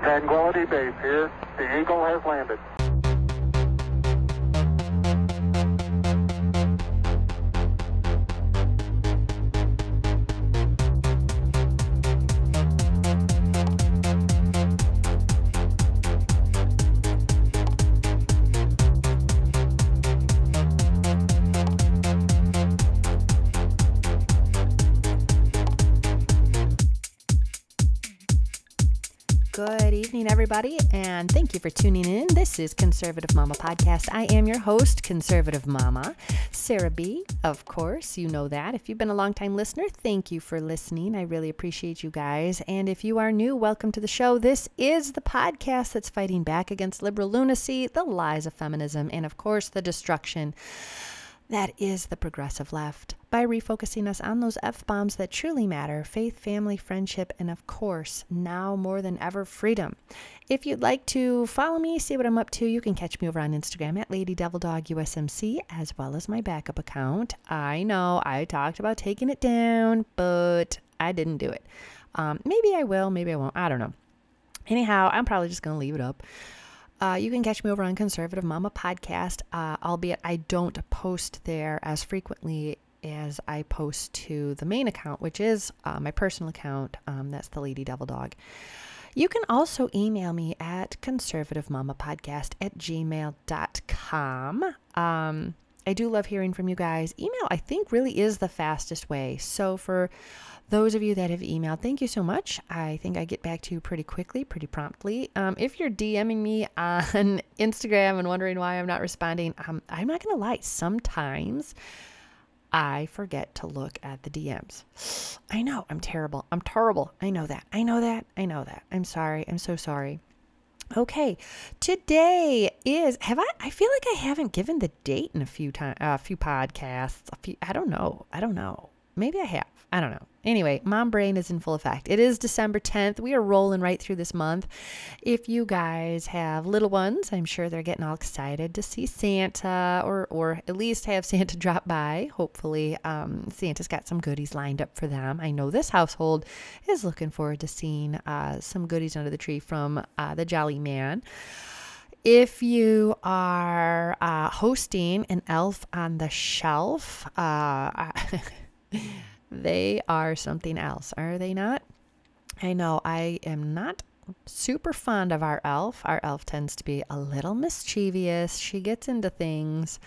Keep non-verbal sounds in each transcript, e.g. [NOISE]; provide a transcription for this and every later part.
Tranquility Base here. The Eagle has landed. Everybody, and thank you for tuning in. This is Conservative Mama Podcast. I am your host, Conservative Mama, Sarah B. Of course, you know that. If you've been a long-time listener, thank you for listening. I really appreciate you guys. And if you are new, welcome to the show. This is the podcast that's fighting back against liberal lunacy, the lies of feminism, and of course, the destruction that is the progressive left by refocusing us on those F bombs that truly matter faith, family, friendship, and of course, now more than ever, freedom. If you'd like to follow me, see what I'm up to, you can catch me over on Instagram at Lady Devil as well as my backup account. I know I talked about taking it down, but I didn't do it. Um, maybe I will, maybe I won't. I don't know. Anyhow, I'm probably just going to leave it up. Uh, you can catch me over on Conservative Mama Podcast, uh, albeit I don't post there as frequently as I post to the main account, which is uh, my personal account. Um, that's the Lady Devil Dog. You can also email me at conservativemamapodcast at gmail.com. Um, I do love hearing from you guys. Email, I think, really is the fastest way. So for those of you that have emailed, thank you so much. I think I get back to you pretty quickly, pretty promptly. Um, if you're DMing me on [LAUGHS] Instagram and wondering why I'm not responding, um, I'm not going to lie. Sometimes I forget to look at the DMs. I know, I'm terrible. I'm terrible. I know that. I know that. I know that. I'm sorry. I'm so sorry. Okay, today is have I? I feel like I haven't given the date in a few time, a uh, few podcasts. A few, I don't know. I don't know. Maybe I have. I don't know. Anyway, mom brain is in full effect. It is December 10th. We are rolling right through this month. If you guys have little ones, I'm sure they're getting all excited to see Santa or, or at least have [LAUGHS] Santa drop by. Hopefully, um, Santa's got some goodies lined up for them. I know this household is looking forward to seeing uh, some goodies under the tree from uh, the Jolly Man. If you are uh, hosting an elf on the shelf, uh, [LAUGHS] They are something else, are they not? I know I am not super fond of our elf. Our elf tends to be a little mischievous. She gets into things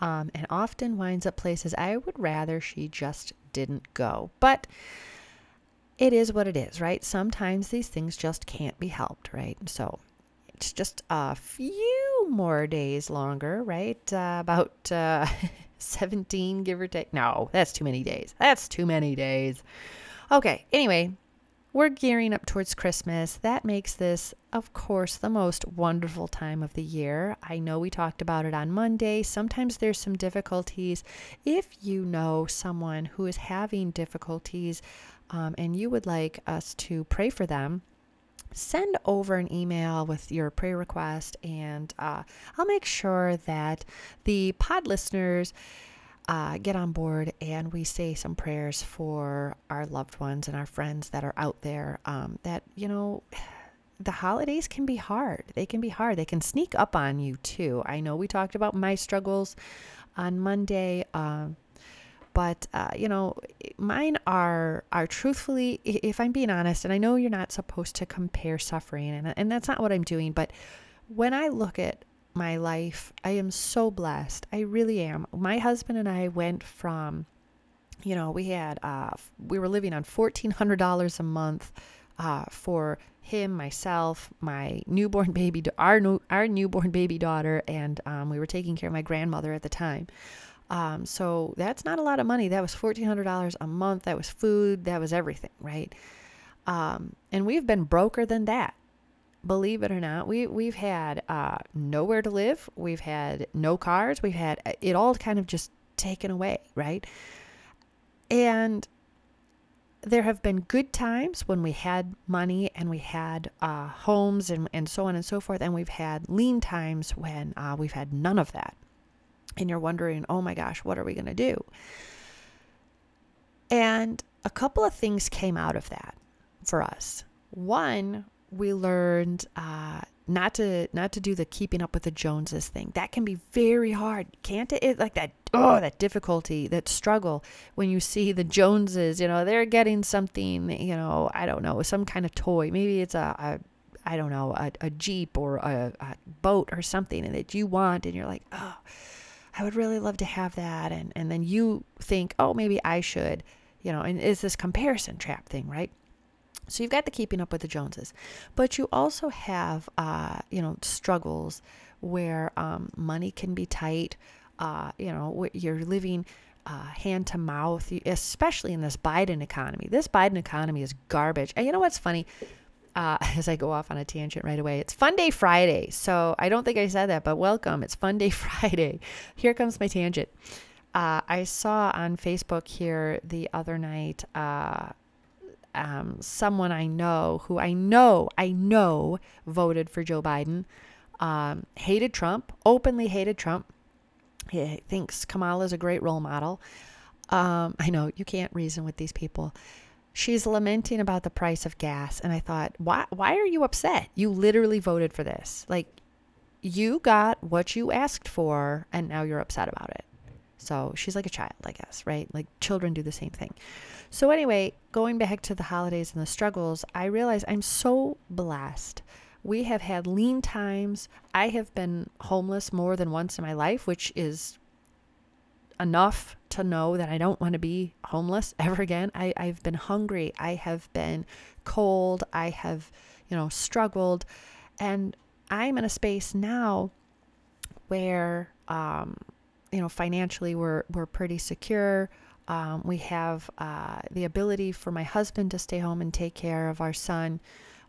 um, and often winds up places I would rather she just didn't go. But it is what it is, right? Sometimes these things just can't be helped, right? So it's just a few more days longer, right? Uh, about. Uh, [LAUGHS] 17, give or take. No, that's too many days. That's too many days. Okay, anyway, we're gearing up towards Christmas. That makes this, of course, the most wonderful time of the year. I know we talked about it on Monday. Sometimes there's some difficulties. If you know someone who is having difficulties um, and you would like us to pray for them, send over an email with your prayer request, and uh, I'll make sure that the pod listeners uh, get on board and we say some prayers for our loved ones and our friends that are out there. Um, that, you know, [SIGHS] the holidays can be hard. They can be hard. They can sneak up on you too. I know we talked about my struggles on Monday. Um, but uh, you know mine are are truthfully if i'm being honest and i know you're not supposed to compare suffering and, and that's not what i'm doing but when i look at my life i am so blessed. I really am. My husband and i went from you know we had uh, we were living on $1400 a month uh, for him myself my newborn [LAUGHS] baby our, new, our newborn baby daughter and um, we were taking care of my grandmother at the time um, so that's not a lot of money. That was $1,400 a month. That was food. That was everything, right? Um, and we've been broker than that. Believe it or not, we we've had uh, nowhere to live. We've had no cars. We've had uh, it all kind of just taken away, right? And there have been good times when we had money and we had uh, homes and, and so on and so forth. And we've had lean times when uh, we've had none of that and you're wondering, oh my gosh, what are we going to do? And a couple of things came out of that for us. One we learned uh, not to not to do the keeping up with the Joneses thing. That can be very hard, can't it? it like that oh that difficulty, that struggle when you see the Joneses. You know they're getting something. You know I don't know some kind of toy. Maybe it's a, a I don't know a, a jeep or a, a boat or something that you want, and you're like oh. I would really love to have that and and then you think, "Oh, maybe I should." You know, and it's this comparison trap thing, right? So you've got the keeping up with the Joneses, but you also have, uh, you know, struggles where um, money can be tight. Uh, you know, you're living uh, hand to mouth, especially in this Biden economy. This Biden economy is garbage. And you know what's funny? Uh, [LAUGHS] as I go off on a tangent right away, it's Fun Day Friday. So I don't think I said that, but welcome. It's Fun Day [LAUGHS] Friday. Here comes my tangent. Uh, I saw on Facebook here the other night uh, um, someone I know who I know, I know voted for Joe Biden, um, hated Trump, openly hated Trump. He thinks Kamala is a great role model. Um, I know you can't reason with these people. She's lamenting about the price of gas. And I thought, why, why are you upset? You literally voted for this. Like, you got what you asked for, and now you're upset about it. So she's like a child, I guess, right? Like children do the same thing. So, anyway, going back to the holidays and the struggles, I realize I'm so blessed. We have had lean times. I have been homeless more than once in my life, which is enough to know that I don't want to be homeless [LAUGHS] ever again. I, I've been hungry. I have been cold. I have, you know, struggled. And I'm in a space now where, um, you know, financially we're, we're pretty secure. Um, we have uh, the ability for my husband to stay home and take care of our son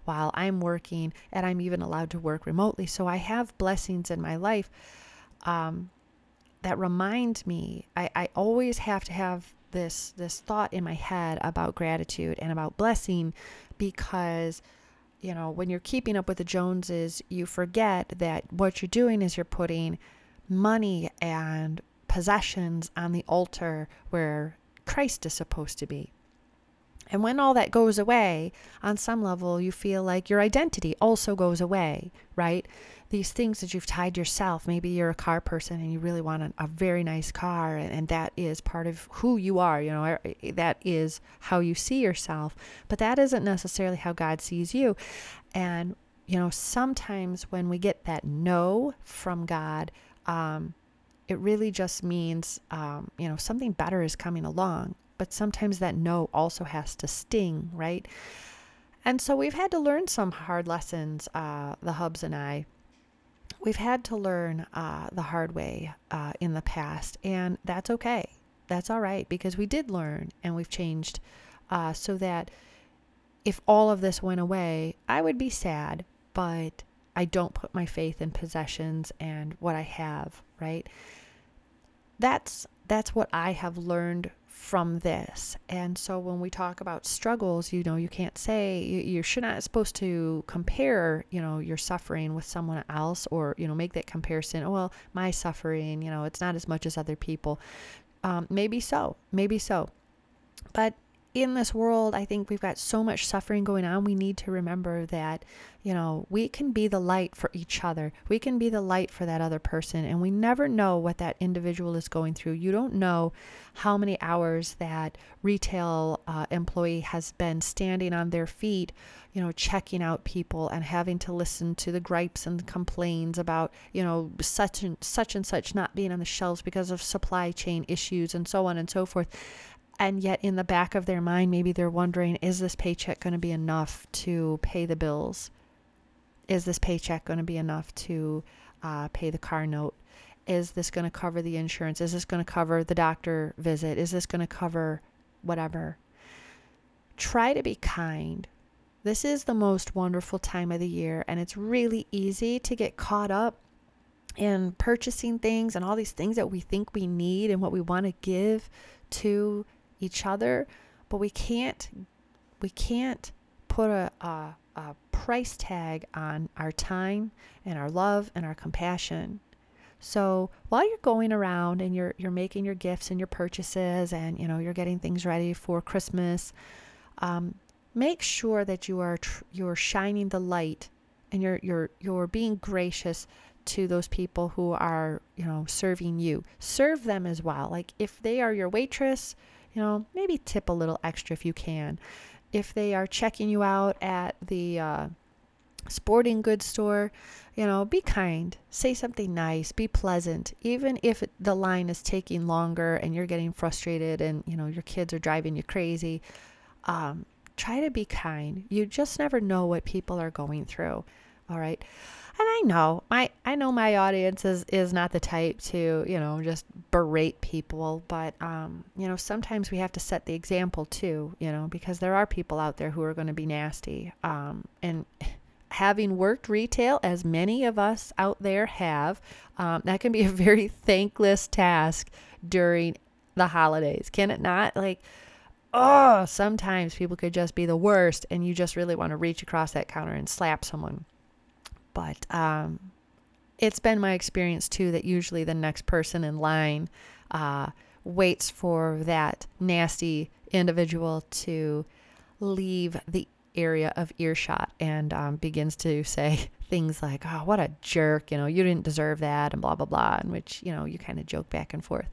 while I'm working, and I'm even allowed to work remotely. So I have blessings in my life um, that remind me. I, I always have to have this this thought in my head about gratitude and about blessing, because you know when you're keeping up with the Joneses, you forget that what you're doing is you're putting money and possessions on the altar where Christ is supposed to be. And when all that goes away, on some level, you feel like your identity also goes away, right? These things that you've tied yourself. Maybe you're a car person and you really want a, a very nice car, and, and, that is part of who you are. You know, that is how you see yourself. But that isn't necessarily how God sees you. And, you know, sometimes when we get that no from God, um, it really just means, um, you know, something better is coming along. But sometimes that no also has to sting, right? And so we've had to learn some hard lessons, uh, the Hubs and I. We've had to learn uh, the hard way uh, in the past, and that's okay. That's all right because we did learn and we've changed uh, so that if all of this went away, I would be sad, but I don't put my faith in possessions and what I have, right? that's that's what I have learned from this. And so when we talk about struggles, you know, you can't say you, you're not supposed to compare, you know, your suffering with someone else or, you know, make that comparison. Oh, well, my suffering, you know, it's not as much as other people. Um, maybe so, maybe so. But in this world, I think we've got so much suffering going on. We need to remember that, you know, we can be the light for each other. We can be the light for that other person. And we never know what that individual is going through. You don't know how many hours that retail uh, employee has been standing on their feet, you know, checking out people and having to listen to the gripes and complaints about, you know, such and such and such not being on the shelves because of supply chain issues and so on and so forth and yet in the back of their mind maybe they're wondering is this paycheck going to be enough to pay the bills? Is this paycheck going to be enough to uh, pay the car note? Is this going to cover the insurance? Is this going to cover the doctor visit? Is this going to cover whatever? Try to be kind. This is the most wonderful time of the year and it's really easy to get caught up in purchasing things and all these things that we think we need and what we want to give to each other, but we can't we can't put a, a, a price tag on our time and our love and our compassion. So while you're going around and you're you're making your gifts and your purchases and you know you're getting things ready for Christmas, um, make sure that you are tr- you're shining the light and you're you're you're being gracious to those people who are, you know, serving you. Serve them as well. Like if they are your waitress, you know, maybe tip a little extra if you can. If they are checking you out at the uh, sporting goods store, you know, be kind, say something nice, be pleasant, even if the line is taking longer and you're getting frustrated and, you know, your kids are driving you crazy. Um, try to be kind. You just never know what people are going through. All right. And I know my I know my audience is, is not the type to, you know, just berate people, but um, you know, sometimes we have to set the example too, you know, because there are people out there who are going to be nasty. Um, and [LAUGHS] having worked retail, as many of us out there have, um, that can be a very [LAUGHS] thankless task during the holidays, can it not? Like, oh, sometimes people could just be the worst, and you just really want to reach across that counter and slap someone. But um, it's been my experience too that usually the next person in line uh, waits for that nasty individual to leave the area of earshot and um, begins to say [LAUGHS] things like, oh, what a jerk, you know, you didn't deserve that, and blah, blah, blah, in which, you know, you kind of joke back and forth.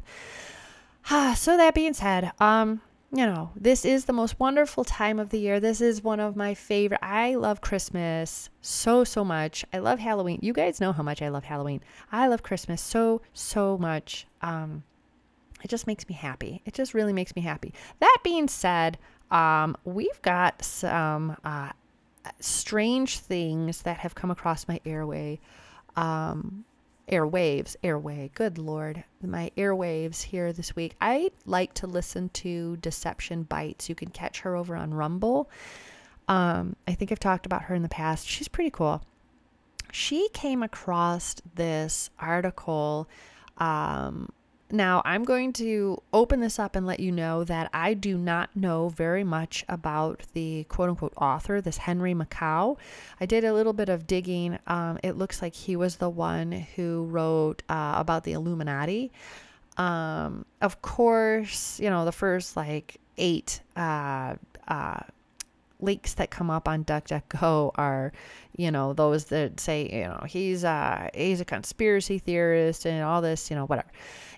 [SIGHS] So that being said, um, you know, this is the most wonderful time of the year. This is one of my favorite. I love Christmas so, so much. I love Halloween. You guys know how much I love Halloween. I love Christmas so, so much. Um, it just makes me happy. It just really makes me happy. That being said, um, we've got some uh, strange things that have come across my airway. Um, airwaves, airway, good lord, my airwaves here this week. I like to listen to Deception Bites. You can catch her over on Rumble. Um, I think I've talked about her in the past. She's pretty cool. She came across this article um, now, I'm going to open this up and let you know that I do not know very much about the quote unquote author, this Henry Makow. I did a little bit of digging. Um, it looks like he was the one who wrote uh, about the Illuminati. Um, of course, you know, the first like eight uh, uh, links that come up on DuckDuckGo are, you know, those that say, you know, he's a he's a conspiracy theorist and all this, you know, whatever.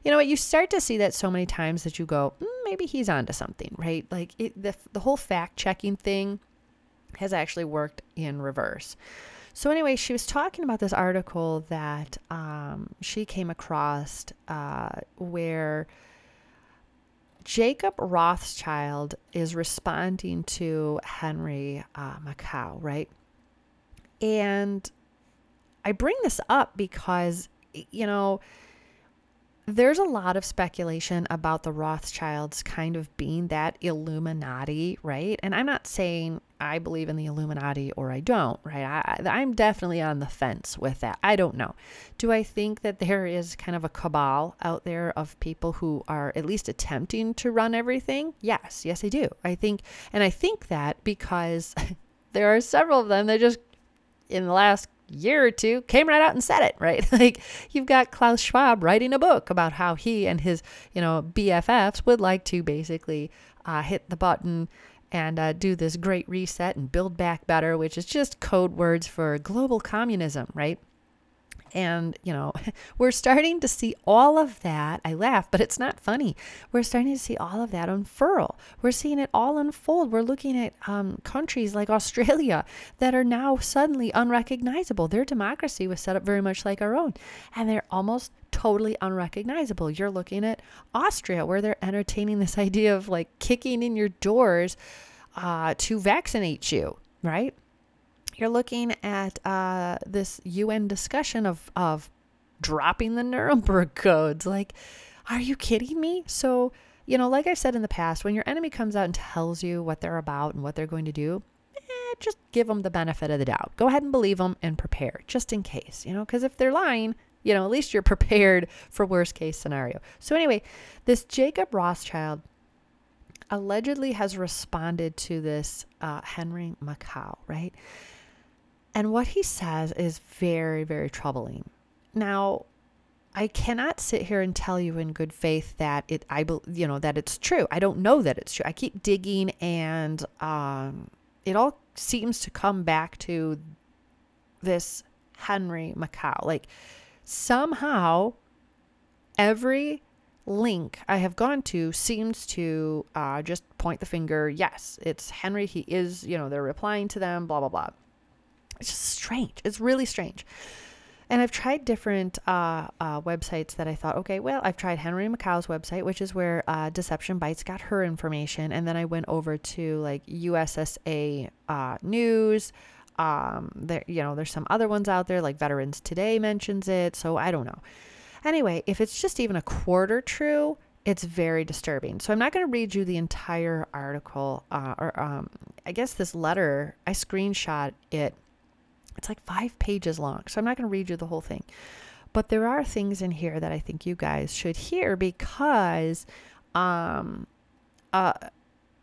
You know what? You start to see that so many times that you go, mm, maybe he's onto something, right? Like it, the the whole fact checking thing has actually worked in reverse. So anyway, she was talking about this article that um, she came across uh, where Jacob Rothschild is responding to Henry uh, Makow, right? And I bring this up because, you know, there's a lot of speculation about the Rothschilds kind of being that Illuminati, right? And I'm not saying I believe in the Illuminati or I don't, right? I, I'm definitely on the fence with that. I don't know. Do I think that there is kind of a cabal out there of people who are at least attempting to run everything? Yes, yes, I do. I think, and I think that because [LAUGHS] there are several of them that just in the last year or two came right out and said it, right? [LAUGHS] like you've got Klaus Schwab writing a book about how he and his, you know, BFFs would like to basically uh, hit the button and uh, do this great reset and build back better, which is just code words for global communism, right? And, you know, [LAUGHS] we're starting to see all of that. I laugh, but it's not funny. We're starting to see all of that unfurl. We're seeing it all unfold. We're looking at um, countries like [LAUGHS] Australia that are now suddenly unrecognizable. Their democracy was set up very much like our own, and they're almost totally unrecognizable. You're looking at Austria, where they're entertaining this [LAUGHS] idea of like kicking in your doors uh, to vaccinate you, right? You're looking at uh, this UN discussion of, of dropping the Nuremberg codes. Like, are you kidding me? So, you know, like I said in the past, when your enemy comes out and tells you what they're about and what they're going to do, eh, just give them the benefit of the doubt. Go ahead and believe them and prepare just in case, you know, because if they're lying, you know, at least you're [LAUGHS] prepared for worst case scenario. So anyway, this Jacob Rothschild allegedly has responded to this uh, Henry Makow, right? And what he says is very, very troubling. Now, I cannot sit here and tell you in good faith that it I you know that it's true. I don't know that it's true. I keep digging and um it all seems to come back to this Henry Makow. Like somehow every link I have gone to seems to uh, just point the finger. Yes, it's Henry. He is, you know, they're replying to them, blah, blah, blah. It's just strange. It's really strange. And I've tried different uh, uh, websites that I thought, okay, well, I've tried Henry Makow's website, which is where uh, Deception Bites got her information. And then I went over to like USSA uh, News. Um, there, you know, there's some other ones out there, like Veterans Today mentions it. So I don't know. Anyway, if it's just even a quarter true, it's very disturbing. So I'm not going to read you the entire article, uh, or um, I guess this letter, I screenshot it it's like five pages long, so I'm not going to read you the whole thing. But there are things in here that I think you guys should hear because um, uh,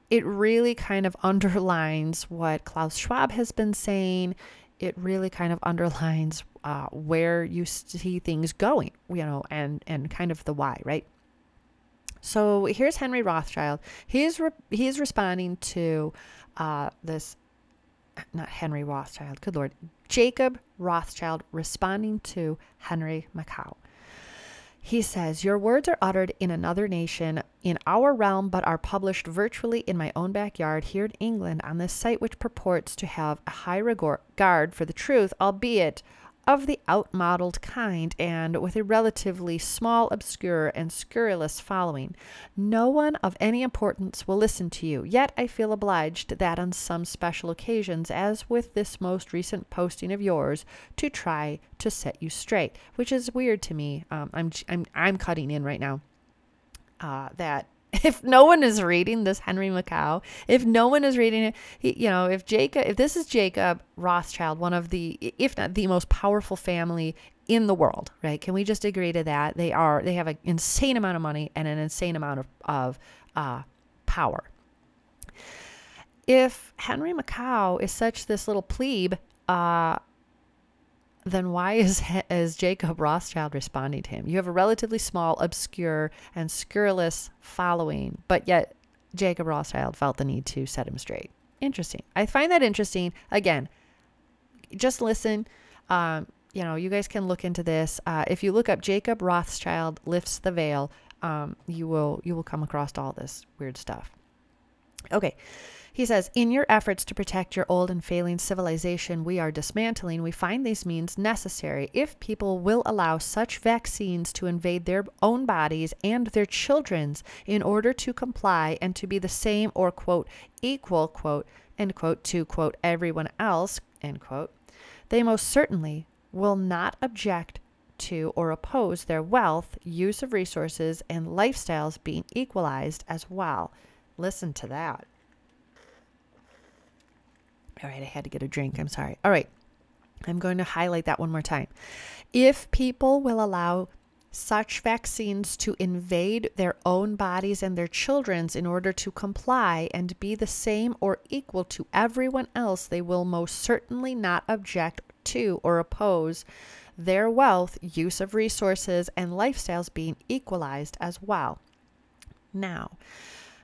it really kind of underlines what Klaus Schwab has been saying. It really kind of underlines uh, where you see things going, you know, and and kind of the why, right? So here's Henry Rothschild. He's re- he's responding to uh, this not Henry Rothschild, good Lord, Jacob Rothschild responding to Henry Makow. He says, Your words are uttered in another nation, in our realm, but are published virtually in my own backyard here in England on this site which purports to have a high regard for the truth, albeit of the outmodeled kind and with a relatively small, obscure, and scurrilous following. No one of any importance will listen to you, yet I feel obliged that on some special occasions, as with this most recent posting of yours, to try to set you straight, which is weird to me. Um, I'm, I'm, I'm cutting in right now. Uh, that [LAUGHS] if no one is reading this Henry Makow, if no one is reading it, you know, if Jacob, if this is Jacob Rothschild, one of the, if not the most powerful family in the world, right? Can we just agree to that? They are, they have an insane amount of money and an insane amount of, of uh, power. If Henry Makow is such this little plebe, uh, then why is, [LAUGHS] is Jacob Rothschild responding to him? You have a relatively small, obscure, and scurrilous following, but yet Jacob Rothschild felt the need to set him straight. Interesting. I find that interesting. Again, just listen. Um, you know, you guys can look into this. Uh, if you look up Jacob Rothschild lifts the veil, um, you will you will come across all this weird stuff. Okay. He says, In your efforts to protect your old and failing civilization we are dismantling, we find these means necessary if people will allow such vaccines to invade their own bodies and their children's in order to comply and to be the same or, quote, equal, quote, end quote, to, quote, everyone else, end quote. They most certainly will not object to or oppose their wealth, use of resources, and lifestyles being equalized as well. Listen to that. All right, I had to get a drink. I'm sorry. All right. I'm going to highlight that one more time. If people will allow such vaccines to invade their own bodies and their children's in order to comply and be the same or equal to everyone else, they will most certainly not object to or oppose their wealth, use of resources, and lifestyles being equalized as well. Now,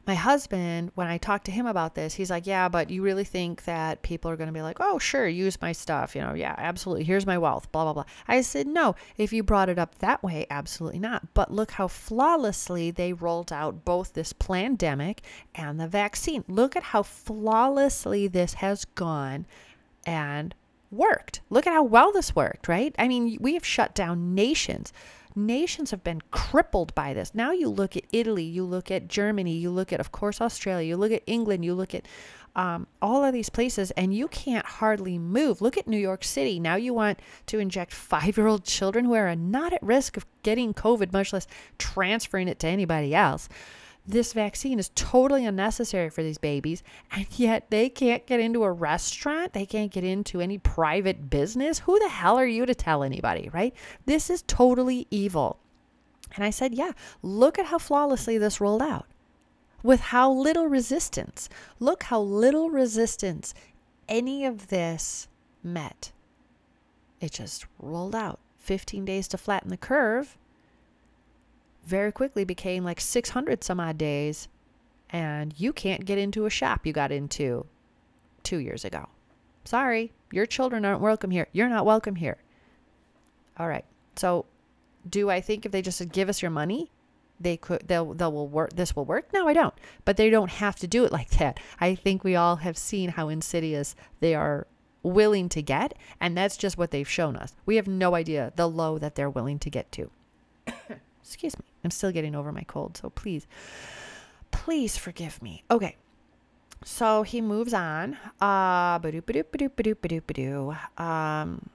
my husband, when I talked to him about this, he's like, Yeah, but you really think that people are going to be like, Oh, sure, use my stuff. You know, yeah, absolutely. Here's my wealth, blah, blah, blah. I said, No, if you brought it up that way, absolutely not. But look how flawlessly they rolled out both this pandemic and the vaccine. Look at how flawlessly this has gone and worked. Look at how well this worked, right? I mean, we have shut down nations nations have been crippled by this. Now you look at Italy, you look at Germany, you look at, of course, Australia, you look at England, you look at um, all of these places, and you can't hardly move. Look at New York City. Now you want to inject five year old children who are not at risk of getting COVID, much less transferring it to anybody else this vaccine is totally unnecessary for these babies, and yet they can't get into a restaurant. They can't get into any private business. Who the hell are you to tell anybody, right? This is totally evil. And I said, yeah, look at how flawlessly this rolled out with how little resistance. Look how little resistance any of this met. It just rolled out. 15 days to flatten the curve very quickly became like 600 some odd days and you can't get into a shop you got into two years ago. Sorry, your children aren't welcome here. You're not welcome here. All right. So, do I think if they just give us your money, they could they'll they'll will work this will work? No, I don't. But they don't have to do it like [LAUGHS] that. I think we all have seen how insidious they are willing to get, and that's just what they've shown us. We have no idea the low that they're willing to get to. [COUGHS] Excuse me. I'm still getting over my cold, so please please forgive me. Okay. So he moves on. Uh, um,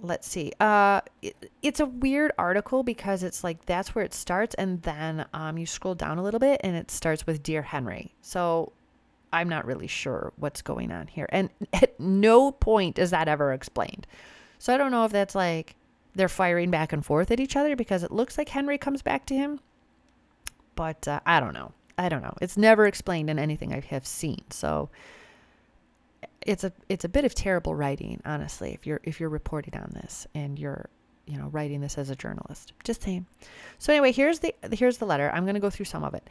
let's see. Uh, it, it's a weird article because it's like that's where it starts, and then um, you scroll down a little bit, and it starts with "Dear Henry." So I'm not really sure what's going on here, and [LAUGHS] at no point is that ever explained. So I don't know if that's like they're firing back and forth at each other because it looks like Henry comes back to him, but uh, I don't know. I don't know. It's never explained in anything I have seen. So it's a it's a bit of terrible writing, honestly, if you're if you're reporting on this and you're you know writing this as a journalist. Just saying. So anyway, here's the here's the letter. I'm going to go through some of it.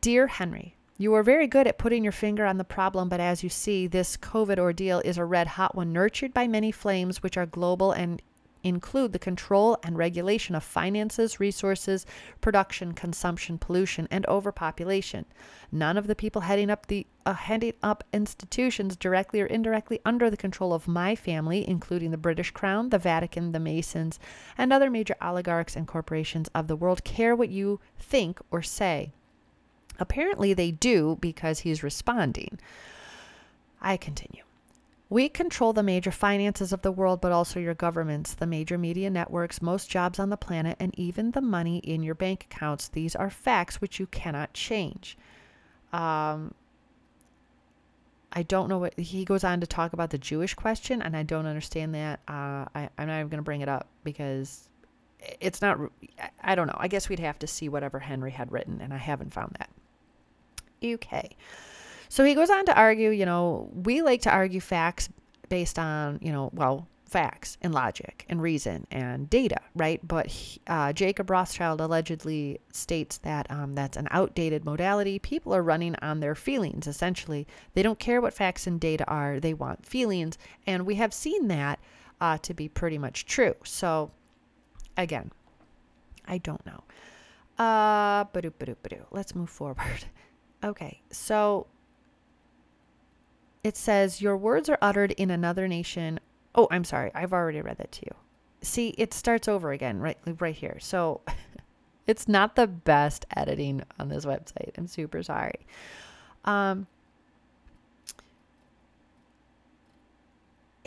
Dear Henry, you are very good at putting your finger on the problem, but as you see, this COVID ordeal is a red hot one, nurtured by many flames which are global and include the control and regulation of finances, resources, production, consumption, pollution, and overpopulation. None of the people heading up the uh, heading up institutions directly or indirectly under the control of my family, including the British Crown, the Vatican, the Masons, and other major oligarchs and corporations of the world, care what you think or say. Apparently, they do because he's responding. I continue. We control the major finances of the world, but also your governments, the major media networks, most jobs on the planet, and even the money in your bank accounts. These are facts which you cannot change. Um, I don't know what he goes on to talk about the Jewish question, and I don't understand that. Uh, I, I'm not even going to bring it up because it's not. I don't know. I guess we'd have to see whatever Henry had written, and I haven't found that. Okay. So he goes on to argue, you know, we like to argue facts based on, you know, well, facts and logic and reason and data, right? But he, uh, Jacob Rothschild allegedly states that um, that's an outdated modality. People are running on their feelings, essentially. They don't care what facts and data are, they want feelings. And we have seen that uh, to be pretty much true. So, again, I don't know. Uh, let's move forward. [LAUGHS] Okay, so it says, Your words are uttered in another nation. Oh, I'm sorry. I've already read that to you. See, it starts over again right right here. So [LAUGHS] it's not the best editing on this website. I'm super sorry. Um,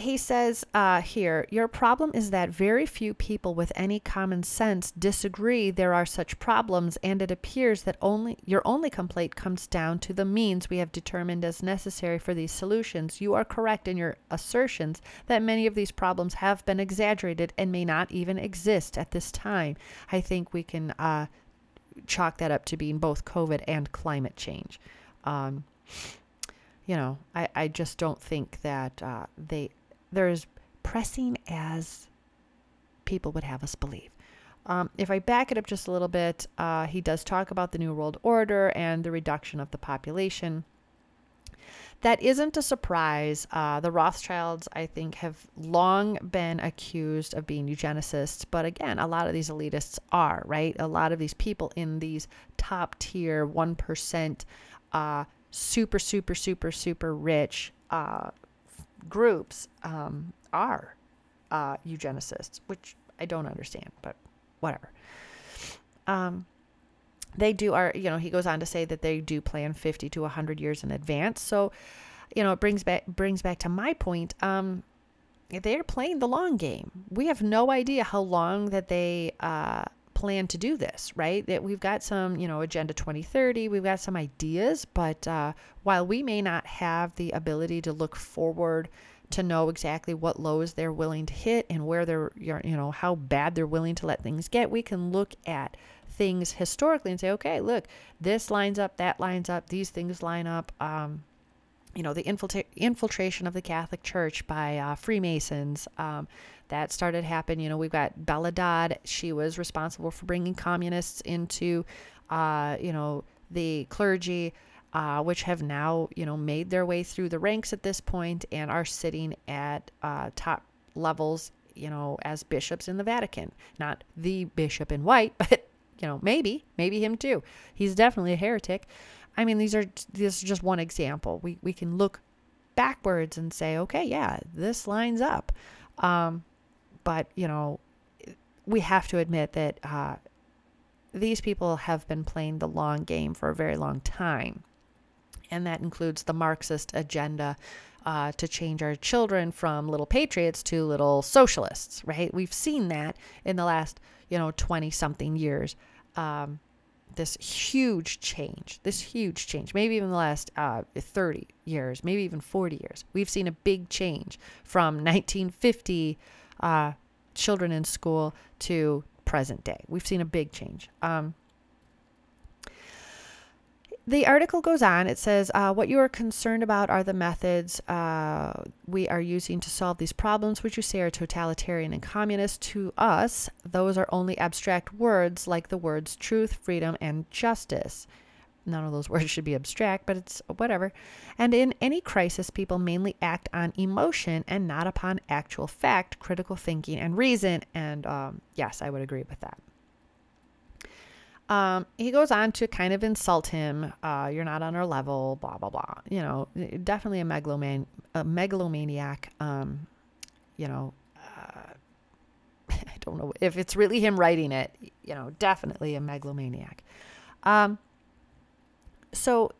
he says uh, here, your problem is that very few people with any common sense disagree there are such problems, and it appears that only your only complaint comes down to the means we have determined as necessary for these solutions. You are correct in your assertions that many of these problems have been exaggerated and may not even exist at this time. I think we can uh, chalk that up to being both COVID and climate change. Um, you know, I, I just don't think that uh, they they're as pressing as people would have us believe. Um, if I back it up just a little bit, uh, he does talk about the New World Order and the reduction of the population. That isn't a surprise. Uh, the Rothschilds, I think, have long been accused of being eugenicists, but again, a lot of these elitists are, right? A lot of these people in these top tier 1%, uh, super, super, super, super rich uh, groups um, are uh, eugenicists, which I don't understand, but whatever. Um, they do are you know he goes on to say that they do plan 50 to 100 years in advance so you know it brings back brings back to my point um they're playing the long game we have no idea how long that they uh plan to do this right that we've got some you know agenda 2030 we've got some ideas but uh, while we may not have the ability to look forward to know exactly what lows they're willing to hit and where they're, you know, how bad they're willing to let things get. We can look at things historically and say, okay, look, this lines up, that lines up, these things line up. Um, you know, the infiltra- infiltration of the Catholic Church by uh, Freemasons. Um, that started happen. You know, we've got Bella Dodd. She was responsible for bringing communists into, uh, you know, the clergy. uh, which have now, you know, made their way through the ranks at this point and are sitting at uh, top levels, you know, as bishops in the Vatican. Not the bishop in white, [LAUGHS] but, you know, maybe, maybe him too. He's definitely a heretic. I mean, these are this is just one example. We we can look backwards and say, okay, yeah, this lines up. Um, but you know, we have to admit that uh, these people have been playing the long game for a very long time and that includes the Marxist agenda uh, to change our children from little patriots to little socialists, right? We've seen that in the last, you know, 20 something years. Um, this huge change, this huge change, maybe even the last uh, 30 years, maybe even 40 years. We've seen a big change from 1950 uh, children in school to present day. We've seen a big change. Um, the article goes on. It says, uh, What you are concerned about are the methods uh, we are using to solve these problems, which you say are totalitarian and communist. To us, those are only abstract words like the words truth, freedom, and justice. None of those [LAUGHS] words should be abstract, but it's whatever. And in any crisis, people mainly act on emotion and not upon actual fact, critical thinking, and reason. And um, yes, I would agree with that. Um, he goes on to kind of insult him. Uh, you're not on our level, blah, blah, blah. You know, definitely a, megaloman- a megalomaniac. Um, you know, uh, [LAUGHS] I don't know if it's really him writing it, you know, definitely a megalomaniac. Um, so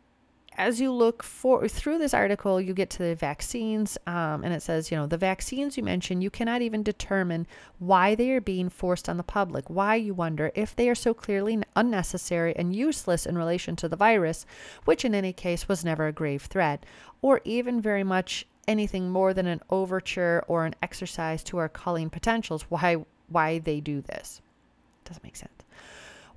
as you look for through this article, you get to the vaccines, um, and it says, you know, the vaccines you mentioned, you cannot even determine why they are being forced on the public. Why you wonder if they are so clearly unnecessary and useless in relation to the virus, which in any case was never a grave threat, or even very much anything more than an overture or an exercise to our culling potentials. Why why they do this doesn't make sense.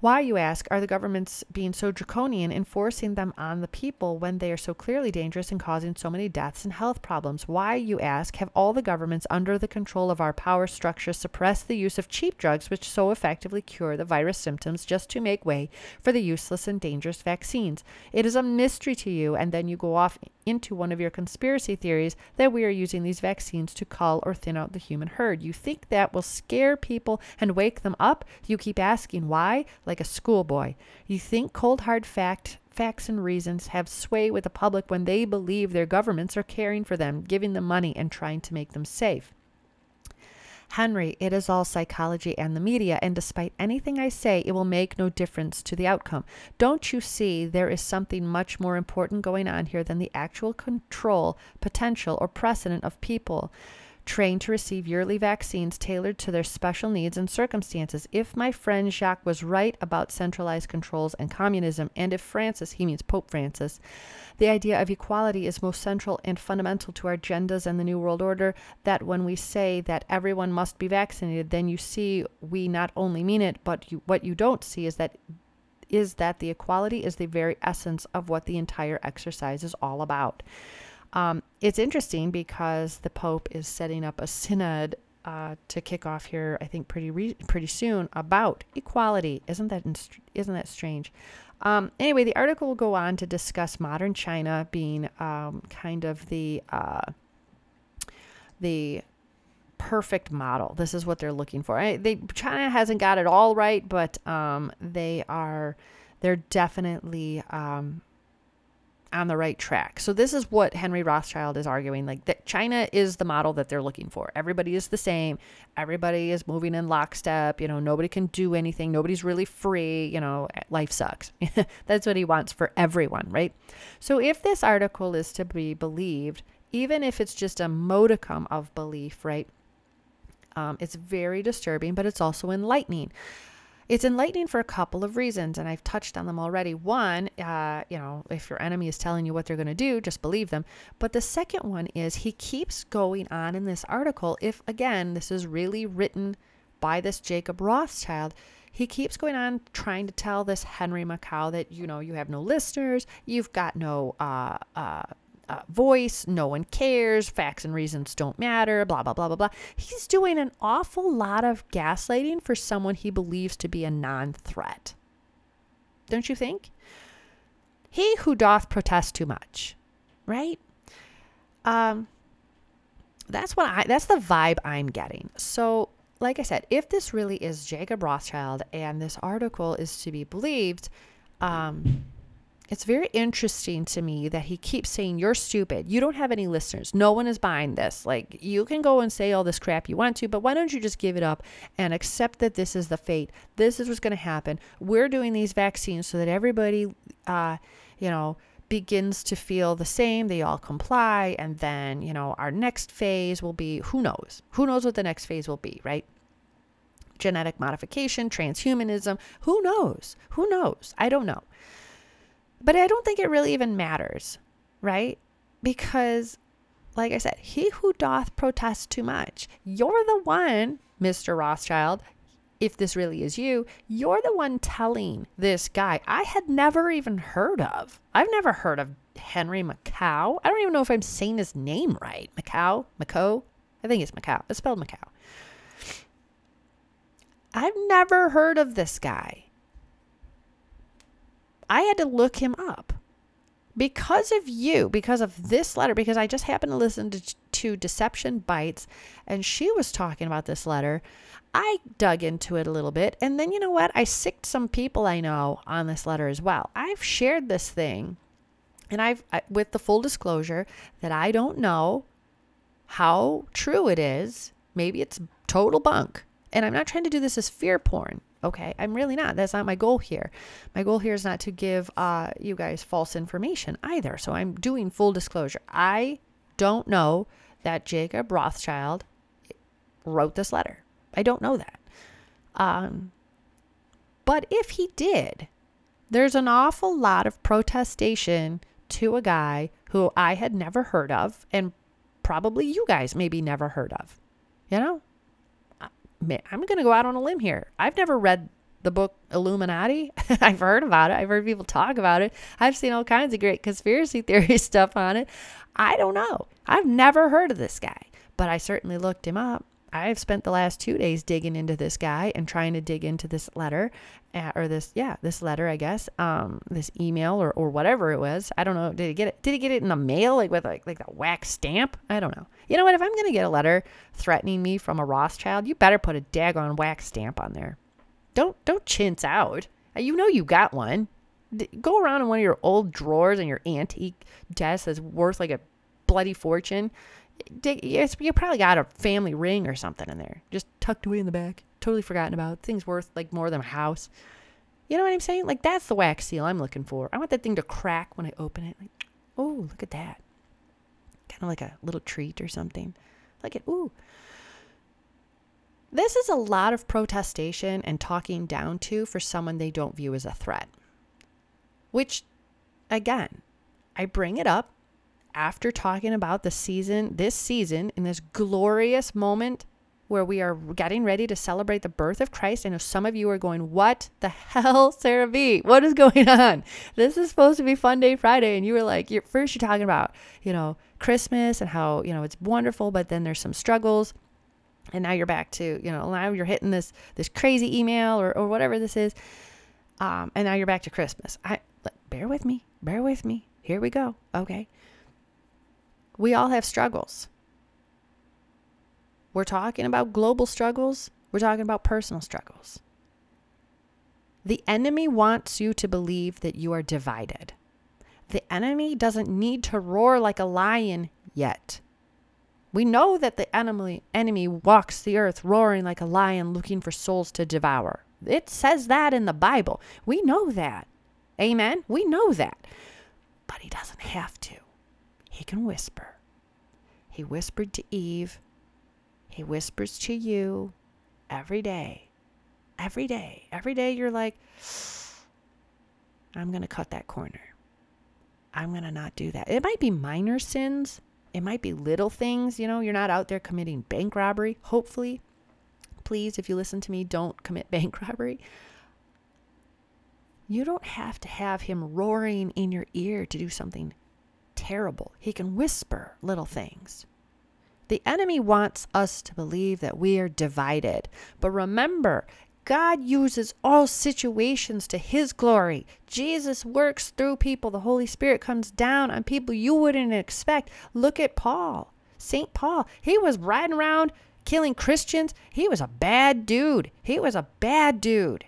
Why, you ask, are the governments being so draconian in forcing them on the people when they are so clearly dangerous and causing so many deaths and health problems? Why, you ask, have all the governments under the control of our power structure suppressed the use of cheap drugs which so effectively cure the virus symptoms just to make way for the useless and dangerous vaccines? It is a mystery to you, and then you go off into one of your conspiracy theories that we are using these vaccines to cull or thin out the human herd. You think that will scare people and wake them up? You keep asking why, like a schoolboy. You think cold hard fact facts and reasons have sway with the public when they believe their governments are caring for them, giving them money and trying to make them safe. Henry, it is all psychology and the media, and despite anything I say, it will make no difference to the outcome. Don't you see there is something much more important going on here than the actual control, potential, or precedent of people? Trained to receive yearly vaccines tailored to their special needs and circumstances. If my friend Jacques was right about centralized controls and communism, and if Francis, he means Pope Francis, the idea of equality is most central and fundamental to our agendas and the New World Order, that when we say that everyone must be vaccinated, then you see we not only mean it, but you, what you don't see is that is that the equality is the very essence of what the entire exercise is all about. Um, it's interesting because the Pope is setting up a synod uh, to kick off here, I think, pretty re- pretty soon about equality. Isn't that isn't that strange? Um, anyway, the article will go on to discuss modern China being um, kind of the uh, the perfect model. This is what they're looking for. I, they China hasn't got it all right, but um, they are they're definitely um, on the right track. So this is what Henry Rothschild is arguing like that China is the model that they're looking for. Everybody is the same. Everybody is moving in lockstep, you know, nobody can do anything. Nobody's really free, you know, life sucks. [LAUGHS] That's what he wants for everyone, right? So if this article is to be believed, even if it's just a modicum of belief, right? Um, it's very disturbing, but it's also enlightening. It's enlightening for a couple of reasons, and I've touched on them already. One, uh, you know, if your enemy is telling you what they're going to do, just believe them. But the second one is he keeps going on in this article. If, again, this is really written by this Jacob Rothschild, he keeps going on trying to tell this Henry Makow that, you know, you have no listeners, you've got no uh, uh, uh, voice, no one cares, facts and reasons don't matter, blah, blah, blah, blah, blah. He's doing an awful lot of gaslighting for someone he believes to be a non threat. Don't you think? he who doth protest too much, right? Um, that's what I, that's the vibe I'm getting. So, like I said, if this really is Jacob Rothschild and this article is to be believed, um, it's very interesting to me that he keeps saying, You're stupid. You don't have any listeners. No one is buying this. Like, you can go and say all this crap you want to, but why don't you just give it up and accept that this is the fate? This is what's going to happen. We're doing these vaccines so that everybody, uh, you know, begins to feel the same. They all comply. And then, you know, our next phase will be who knows? Who knows what the next phase will be, right? Genetic modification, transhumanism. Who knows? Who knows? I don't know. But I don't think it really even matters, right? Because, like I said, he who doth protest too much, you're the one, Mr. Rothschild, if this really is you, you're the one telling this guy I had never even heard of. I've never heard of Henry Makow. I don't even know if I'm saying his name right. Macau? Macau? I think it's Macau. It's spelled Macau. I've never heard of this guy. I had to look him up because of you, because of this letter, because I just happened to listen to, to Deception Bytes and she was talking about this letter. I dug into it a little bit. And then, you know what? I sicked some people I know on this letter as well. I've shared this thing and I've, I, with the full disclosure that I don't know how true it is. Maybe it's total bunk. And I'm not trying to do this as fear porn. Okay, I'm really not. That's not my goal here. My goal here is not to give uh, you guys false information either. So I'm doing full disclosure. I don't know that Jacob Rothschild wrote this letter. I don't know that. Um, but if he did, there's an awful lot of protestation to a guy who I had never heard of, and probably you guys maybe never heard of. You know, I'm going to go out on a limb here. I've never read the book Illuminati. [LAUGHS] I've heard about it. I've heard people talk about it. I've seen all kinds of great conspiracy [LAUGHS] theory stuff on it. I don't know. I've never heard of this guy, but I certainly looked him up. I've spent the last two days digging into this guy and trying to dig into this letter, uh, or this, yeah, this letter, I guess, um, this email or, or whatever it was. I don't know. Did he get it? Did he get it in the mail, like with like like that wax stamp? I don't know. You know what? If I'm gonna get a letter threatening me from a Rothschild, you better put a daggone wax stamp on there. Don't don't chintz out. Uh, you know you got one. Go around in one of your old drawers and your antique desk that's worth like a bloody fortune you probably got a family ring or something in there, just tucked away in the back, totally forgotten about. Things worth like more than a house. You know what I'm saying? Like that's the wax seal I'm looking for. I want that thing to crack when I open it. Like, oh, look at that. Kind of like a little treat or something. Like it. Ooh. This is a lot of protestation and talking down to for someone they don't view as a threat. Which, again, I bring it up after talking about the season, this season, in this glorious moment where we are getting ready to celebrate the birth of Christ. I know some of you are going, What the hell, [LAUGHS] Sarah B? What is going on? This is supposed to be Fun Day Friday. And you were like, you're, First, you're talking about, you know, Christmas and how, you know, it's wonderful, but then there's some struggles. And now you're back to, you know, now you're hitting this this crazy email or, or whatever this is. Um, and now you're back to Christmas. I bear with me, bear with me. Here we go. Okay. We all have struggles. We're talking about global struggles, we're talking about personal struggles. The enemy wants you to believe that you are divided. The enemy doesn't need to roar like a lion yet. We know that the enemy, enemy walks the earth roaring like a lion looking for souls to devour. It says that in the Bible. We know that. Amen? We know that. But he doesn't have to. He can whisper. He whispered to Eve. He whispers to you every day. Every day. Every day you're like, I'm going to cut that corner. I'm going to not do that. It might be minor sins. It might be little things. You know, you're not out there committing bank robbery, hopefully. Please, if you listen to me, don't commit [LAUGHS] bank robbery. You don't have to have him roaring in your ear to do something terrible. He can whisper little things. The enemy wants us to believe that we are divided. But remember, God uses all situations to his glory. Jesus works through people. The Holy Spirit comes down on people you wouldn't expect. Look at Paul, St. Paul. He was riding around killing Christians. He was a bad dude. He was a bad dude.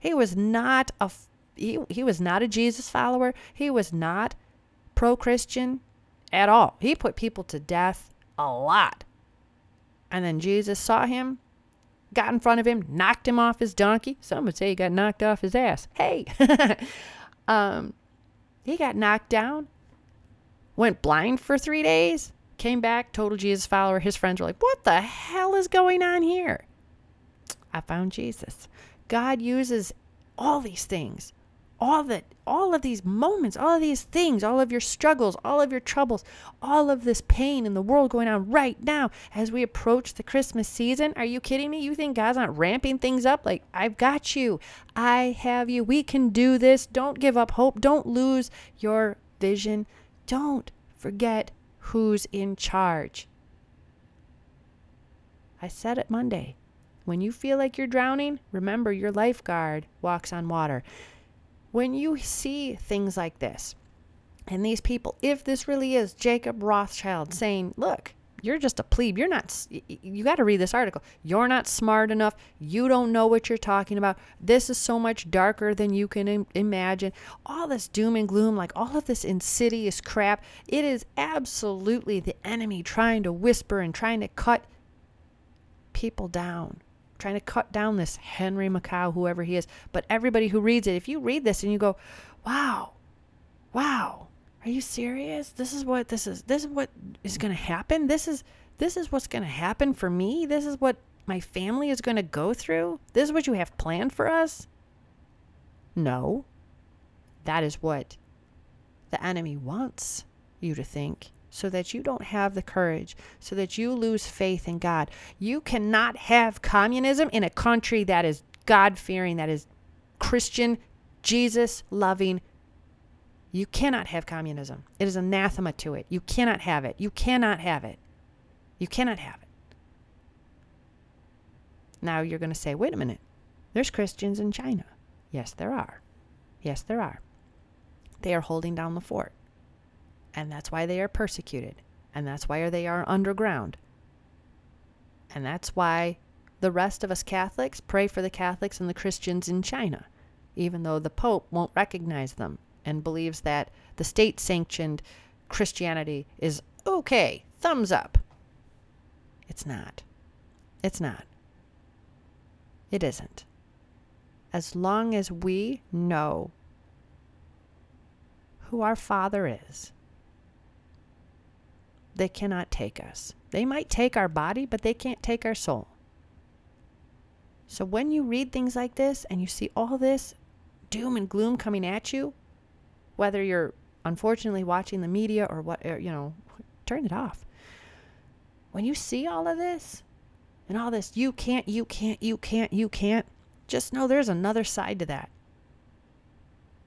He was not a he, he was not a Jesus follower. He was not pro-Christian at all. He put people to death a lot. And then Jesus saw him, got in front of him, knocked him off his donkey. Some would say he got knocked off his ass. Hey, [LAUGHS] um, he got knocked down, went blind for three days, came back, total Jesus follower. His friends were like, What the hell is going on here? I found Jesus. God uses all these things all that all of these moments all of these things all of your struggles all of your troubles all of this pain in the world going on right now as we approach the christmas season. Are you kidding me? You think god's not ramping things up? Like i've got you. I have you. We can do this. Don't give up hope. Don't lose your vision. Don't forget who's in charge. I said it monday. When you feel like you're drowning remember your lifeguard walks on water when you see things like this, and these people, if this really is Jacob Rothschild saying, look, you're just a plebe. You're not, you got to read this article. You're not smart enough. You don't know what you're talking about. This is so much darker than you can Im- imagine. All this doom and gloom, like all of this insidious crap, it is absolutely the enemy trying to whisper and trying to cut people down trying to cut down this Henry Makow, whoever he is. But everybody who reads it, if you read this and you go, wow, wow, are you serious? This is what this is. This is what is going to happen. This is this is what's going to happen for me. This is what my family is going to go through. This is what you have planned for us. No, that is what the enemy wants you to think so that you don't have the courage, so that you lose faith in God. You cannot have communism in a country that is God fearing, that is Christian, Jesus loving. You cannot have communism. It is anathema to it. You cannot have it. You cannot have it. You cannot have it. Now you're going to say, wait a minute. There's Christians in China. Yes, there are. Yes, there are. They are holding down the fort. And that's why they are persecuted. And that's why they are underground. And that's why the rest of us Catholics pray for the Catholics and the Christians in China, even though the Pope won't recognize them and believes that the state sanctioned Christianity is okay, thumbs up. It's not. It's not. It isn't. As long as we know who our Father is, they cannot take us. They might take our body, but they can't take our soul. So when you read things like this and you see all this doom and gloom coming at you, whether you're unfortunately watching the media or what, or, you know, turn it off. When you see all of this and all this, you can't, you can't, you can't, you can't, just know there's another side to that.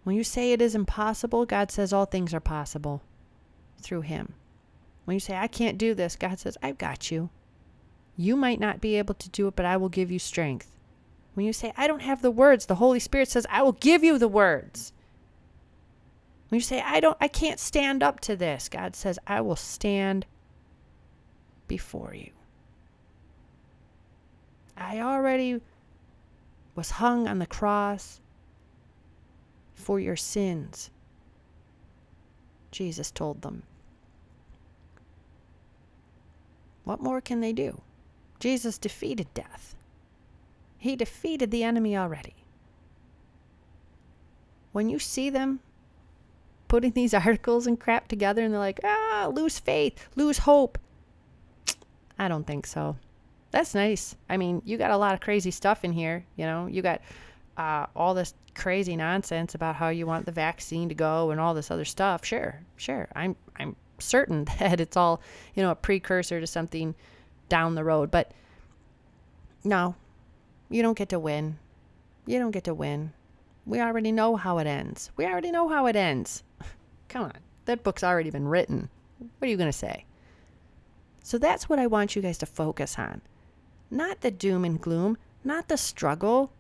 When you say it is impossible, God says all things are possible through Him. When you say, I can't do this, God says, I've got you. You might not be able to do it, but I will give you strength. When you say, I don't have the words, the Holy Spirit says, I will give you the words. When you say, I don't I can't stand up to this, God says, I will stand before you. I already was hung on the cross for your sins. Jesus told them. What more can they do? Jesus defeated death. He defeated the enemy already. When you see them putting these [LAUGHS] articles and crap together and they're like, ah, lose faith, lose hope. I don't think so. That's nice. I mean, you got a lot of crazy stuff in here. You know, you got uh, all this crazy nonsense about how you want the vaccine to go and all this other stuff. Sure, sure. I'm I'm certain [LAUGHS] that it's all, you know, a precursor to something down the road. But no, you don't get to win. You don't get to win. We already know how it ends. We already know how it ends. [LAUGHS] Come on. That book's already been written. What are you going to say? So that's what I want you guys to focus on. Not the doom and gloom, not the struggle,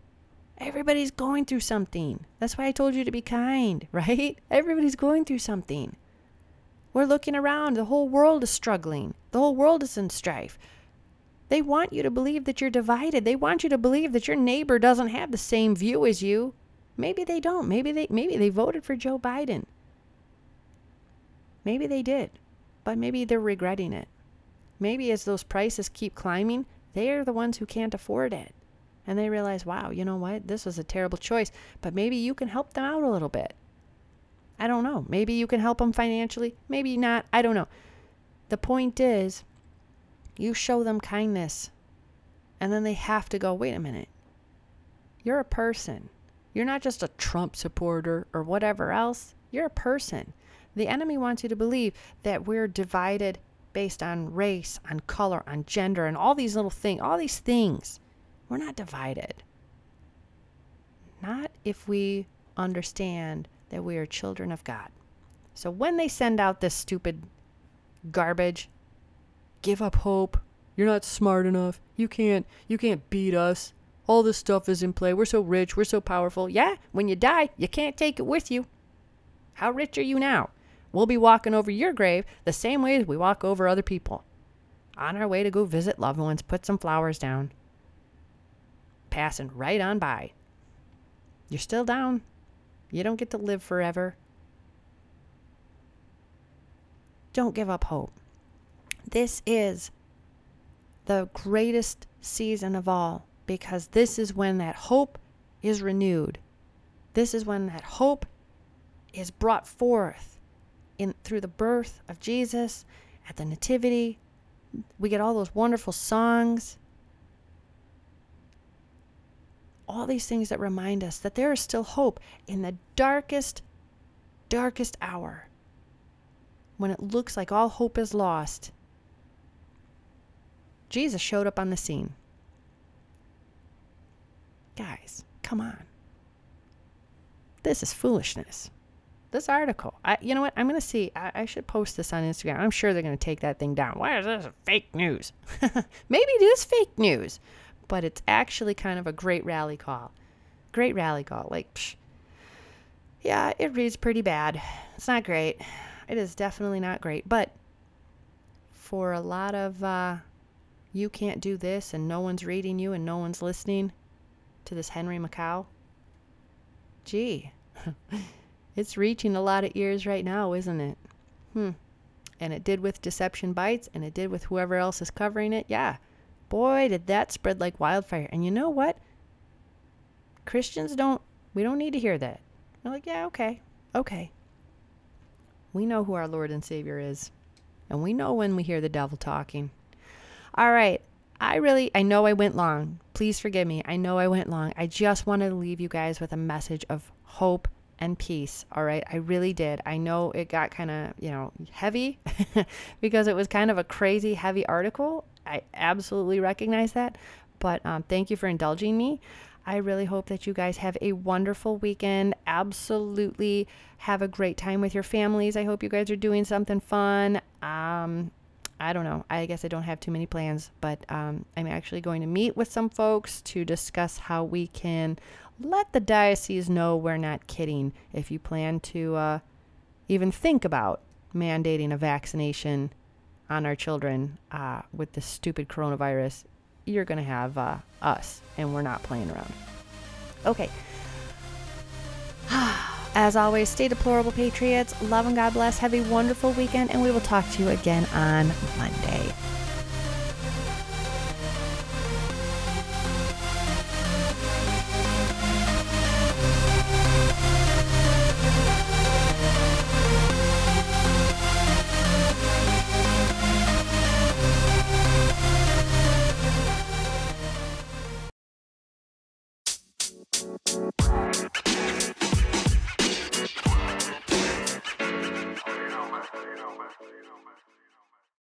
Everybody's going through something. That's why I told you to be kind, [LAUGHS] right? Everybody's going through something. We're looking around. The whole world is struggling, the whole world is in strife. They want you to believe that you're divided. They want you to believe that your neighbor doesn't have the same view as you. Maybe they don't. Maybe they maybe they voted for Joe Biden. Maybe they did. But maybe they're regretting it. Maybe as those prices keep climbing, they're the ones who can't afford it. And they realize, wow, you know what? This was a terrible choice. But maybe you can help them out a little bit. I don't know. Maybe you can help them financially. Maybe not. I don't know. The point is, you show them kindness. And then they have to go, wait a minute. You're a person. You're not just a Trump supporter or whatever else. You're a person. The enemy wants you to believe that we're divided based on race, on color, on gender, and all these little things, all these things. We're not divided. Not if we understand that we are children of God. So when they send out this stupid garbage, give up hope. You're not smart enough. You can't you can't beat us. All this stuff is in play. We're so rich, we're so powerful. Yeah, when you die, you can't take it with you. How rich are you now? We'll be walking over your grave the same way as we walk over other people. On our way to go visit loved ones, put some flowers down. Passing right on by. You're still down. You don't get to live forever. Don't give up hope. This is the greatest season of all because this is when that hope is renewed. This is when that hope is brought forth in through the birth of Jesus at the nativity. We get all those wonderful songs. All these things that remind us that there is still hope in the darkest darkest hour when it looks like all hope is lost. Jesus showed up on the scene. Guys, come on. This is foolishness this article. I, you know what? I'm going to see. I, I, should post this on Instagram. I'm sure they're going to take that thing down. Why is this fake news? [LAUGHS] Maybe it is fake news, but it's actually kind of a great rally call. Great rally call. Like, psh, yeah, it reads pretty bad. It's not great. It is definitely not great. But for a lot of uh, you can't do this and no one's reading you and no one's listening to this Henry Makow, gee. [LAUGHS] It's reaching a lot of ears right now, isn't it? Hmm. And it did with Deception Bytes, and it did with whoever else is covering it. Yeah. Boy, did that spread like wildfire. And you know what? Christians don't, we don't need to hear that. We're like, yeah, okay, okay. We know who our Lord and Savior is. And we know when we hear the devil talking. All right. I really, I know I went long. Please forgive me. I know I went long. I just wanted to leave you guys with a message of hope and peace. All right. I really did. I know it got kind of, you know, heavy [LAUGHS] because it was kind of a crazy, heavy article. I absolutely recognize that. But um, thank you for indulging me. I really hope that you guys have a wonderful weekend. Absolutely have a great time with your families. I hope you guys are doing something fun. Um, I don't know. I guess I don't have too many plans, but um, I'm actually going to meet with some folks to discuss how we can let the diocese know we're not kidding if you plan to uh, even think about mandating a vaccination on our children uh, with this stupid coronavirus. You're going to have uh, us, and we're not playing around. Okay. [SIGHS] As always, stay deplorable, Patriots. Love and God bless. Have a wonderful weekend, and we will talk to you again on Monday.